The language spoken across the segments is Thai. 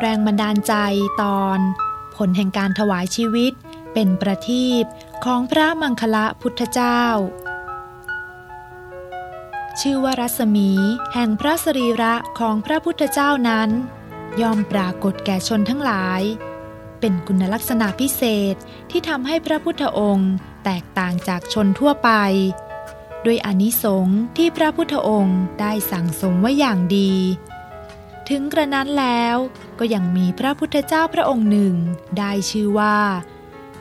แรงบันดาลใจตอน ผลแห่งการถวายชีวิต เป็นประทีปของพระมังคละพุทธเจ้า ชื่อว่ารัศมีแห่งพระสรีระของพระพุทธเจ้านั้น ยอมปรากฏแก่ชนทั้งหลาย เป็นคุณลักษณะพิเศษที่ทำให้พระพุทธองค์แตกต่างจากชนทั่วไป ด้วยอนิสงส์ที่พระพุทธองค์ได้สั่งสมไว้อย่างดี ถึงกระนั้นแล้วก็ยังมีพระพุทธเจ้าพระองค์หนึ่ง ได้ชื่อว่า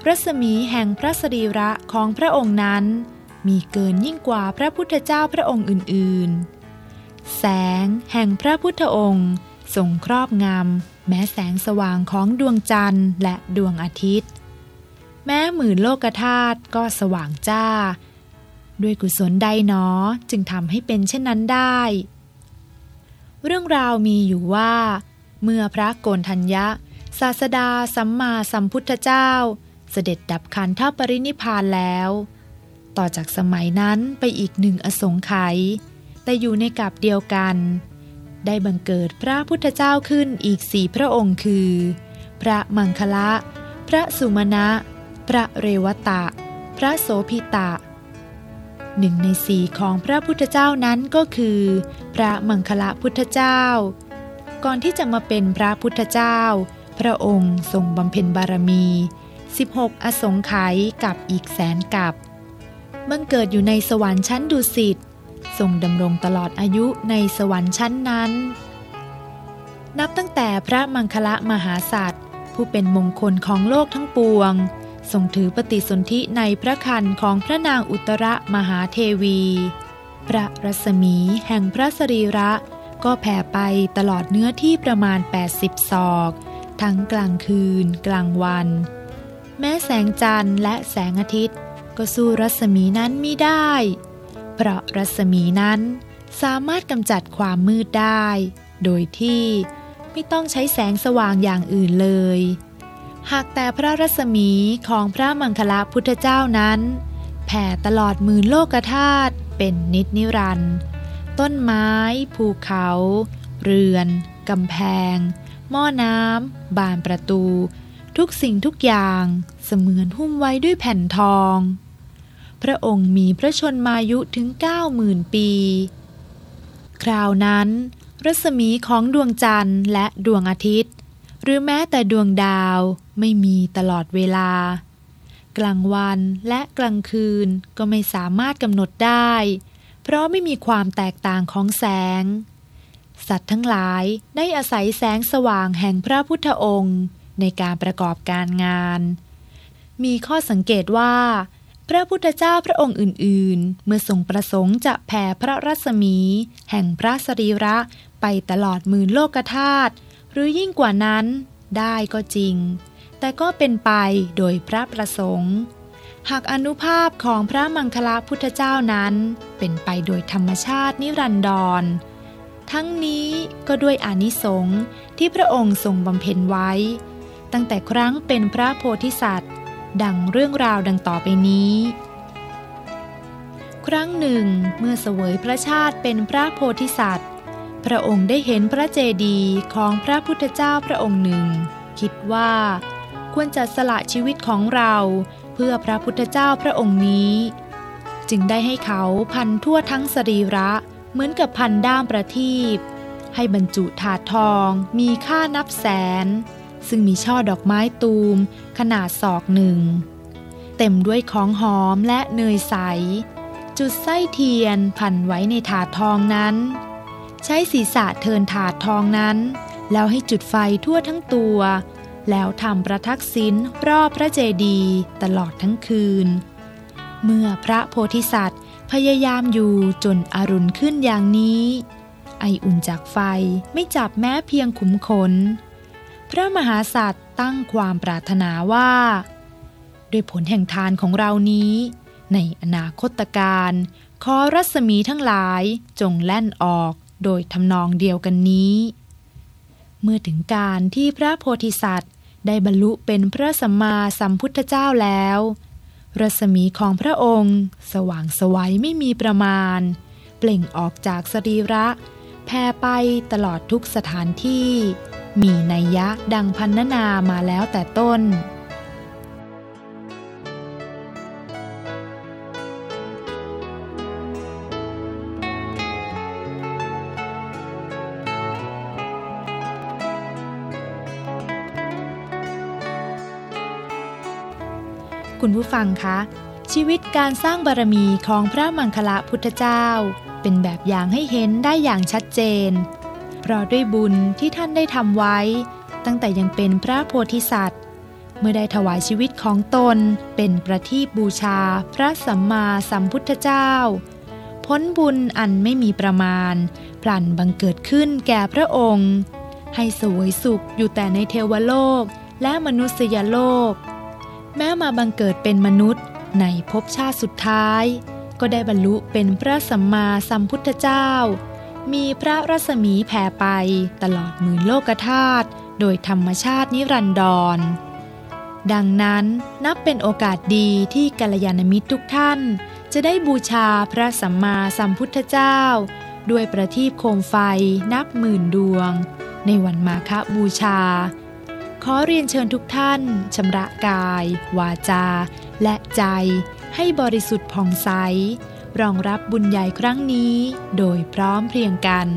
รัศมีแห่งพระสรีระของพระองค์นั้น มีเกินยิ่งกว่าพระพุทธเจ้าพระองค์อื่น ๆ แสงแห่งพระพุทธองค์ทรงครอบงำแม้แสงสว่างของดวงจันทร์และดวงอาทิตย์ แม้หมื่นโลกธาตุก็สว่างจ้า ด้วยกุศลใดหนอจึงทำให้เป็นเช่นนั้นได้ เรื่องราวมีอยู่ว่า เมื่อพระโกนทัญญะ ศาสดาสัมมาสัมพุทธเจ้า เสด็จดับขันธปรินิพานแล้ว ต่อจากสมัยนั้นไปอีกหนึ่งอสงไขยแต่อยู่ในกับเดียวกัน ได้บังเกิดพระพุทธเจ้าขึ้นอีกสี่พระองค์คือ พระมังคละ พระสุมาณะ พระเรวตะ พระโสพิตะ หนึ่งในสี่ของพระพุทธเจ้านั้นก็คือ พระมังคละพุทธเจ้า ก่อนที่จะมาเป็นพระพุทธเจ้า พระองค์ทรงบำเพ็ญบารมี 16 อสงไขยกับอีกแสนกับ บังเกิดอยู่ในสวรรค์ชั้นดุสิตทรงดำรงตลอดอายุในสวรรค์ชั้นนั้น นับตั้งแต่พระมังคละมหาสัตว์ผู้เป็นมงคลของโลกทั้งปวง ทรงถือปฏิสนธิในพระคันของพระนางอุตรมหาเทวี พระรัศมีแห่งพระสรีระ ก็แผ่ไปตลอดเนื้อที่ประมาณ 80 ศอก ทั้งกลางคืน กลางวัน แม้แสงจันทร์และแสงอาทิตย์ ก็สู้รัศมีนั้นไม่ได้ เพราะรัศมีนั้นสามารถกำจัดความมืดได้ โดยที่ไม่ต้องใช้แสงสว่างอย่างอื่นเลย หากแต่พระรัศมีของพระมังคลาพุทธเจ้านั้น แผ่ตลอดหมือโลกธาตุเป็นนิจนิรันด์ต้นไม้ ภูเขา เรือน กำแพง หม้อน้ำ บานประตู ทุกสิ่งทุกอย่างเสมือนหุ้มไว้ด้วยแผ่นทอง พระองค์มีพระชนมายุถึงเก้าหมื่นปี คราวนั้น รัศมีของดวงจันทร์และดวงอาทิตย์ หรือแม้แต่ดวงดาวไม่มีตลอดเวลา กลางวันและกลางคืนก็ไม่สามารถกำหนดได้ เพราะไม่มีความแตกต่างของแสง สัตว์ทั้งหลายได้อาศัยแสงสว่างแห่งพระพุทธองค์ ในการประกอบการงาน มีข้อสังเกตว่า พระพุทธเจ้าพระองค์อื่น ๆ เมื่อทรงประสงค์จะแผ่พระรัศมี แห่งพระสรีระไปตลอดมือโลกธาตุ รือยิ่งกว่านั้นได้ก็จริง แต่ก็เป็นไปโดยพระประสงค์ หากอนุภาพของพระมังคลาพุทธเจ้านั้น เป็นไปโดยธรรมชาตินิรันดร ทั้งนี้ก็ด้วยอนิสงส์ที่พระองค์ทรงบำเพ็ญไว้ ตั้งแต่ครั้งเป็นพระโพธิสัตว์ ดังเรื่องราวดังต่อไปนี้ครั้งหนึ่งเมื่อเสวยพระชาติเป็นพระโพธิสัตว์ พระองค์ได้เห็นพระเจดีย์ของพระพุทธเจ้าพระองค์หนึ่ง คิดว่าควรจะสละชีวิตของเราเพื่อพระพุทธเจ้าพระองค์นี้ จึงได้ให้เขาพันทั่วทั้งสรีระเหมือนกับพันด้ามประทีปให้บรรจุถาดทองมีค่านับแสน ซึ่งมีช่อดอกไม้ตูมขนาดศอกหนึ่ง เต็มด้วยของหอมและเนยใส จุดไส้เทียนพันไว้ในถาดทองนั้น ใช้ศีรษะเทินถาดทองนั้น แล้วให้จุดไฟทั่วทั้งตัว แล้วทำประทักษิณรอบพระเจดีย์ตลอดทั้งคืน เมื่อพระโพธิสัตว์พยายามอยู่จนอรุณขึ้นอย่างนี้ ไออุ่นจากไฟไม่จับแม้เพียงขุมขน พระมหาสัตว์ตั้งความปรารถนาว่า ด้วยผลแห่งทานของเรานี้ ในอนาคตการขอรัศมีทั้งหลายจงแล่นออก โดยทำนองเดียวกันนี้ เมื่อถึงการที่พระโพธิสัตว์ ได้บรรลุเป็นพระสัมมาสัมพุทธเจ้าแล้ว รัศมีของพระองค์ สว่างสวัยไม่มีประมาณ เปล่งออกจากสรีระแผ่ไปตลอดทุกสถานที่ มีนัยยะดังพันนามาแล้วแต่ต้น คุณผู้ฟังคะ ชีวิตการสร้างบารมีของพระมังคละพุทธเจ้า เป็นแบบอย่างให้เห็นได้อย่างชัดเจน เพราะด้วยบุญที่ท่านได้ทำไว้ ตั้งแต่ยังเป็นพระโพธิสัตว์ เมื่อได้ถวายชีวิตของตนเป็นประทีปบูชาพระสัมมาสัมพุทธเจ้าพ้นบุญอันไม่มีประมาณพลันบังเกิดขึ้นแก่พระองค์ ให้สวยสุขอยู่แต่ในเทวโลกและมนุษยโลก แม้มาบังเกิดเป็นมนุษย์ในภพชาติสุดท้าย ก็ได้บรรลุเป็นพระสัมมาสัมพุทธเจ้า มีพระรัศมีแผ่ไปตลอดหมื่นโลกธาตุโดยธรรมชาตินิรันดร ดังนั้นนับเป็นโอกาสดีที่กัลยาณมิตรทุกท่าน จะได้บูชาพระสัมมาสัมพุทธเจ้า ด้วยประทีปโคมไฟนับหมื่นดวง ในวันมาฆบูชา อเรียนเชิญทุกท่านชำระกาย วาจา และใจ ให้บริสุทธิ์ผ่องใส รองรับบุญใหญ่ครั้งนี้ โดยพร้อมเพรียงกัน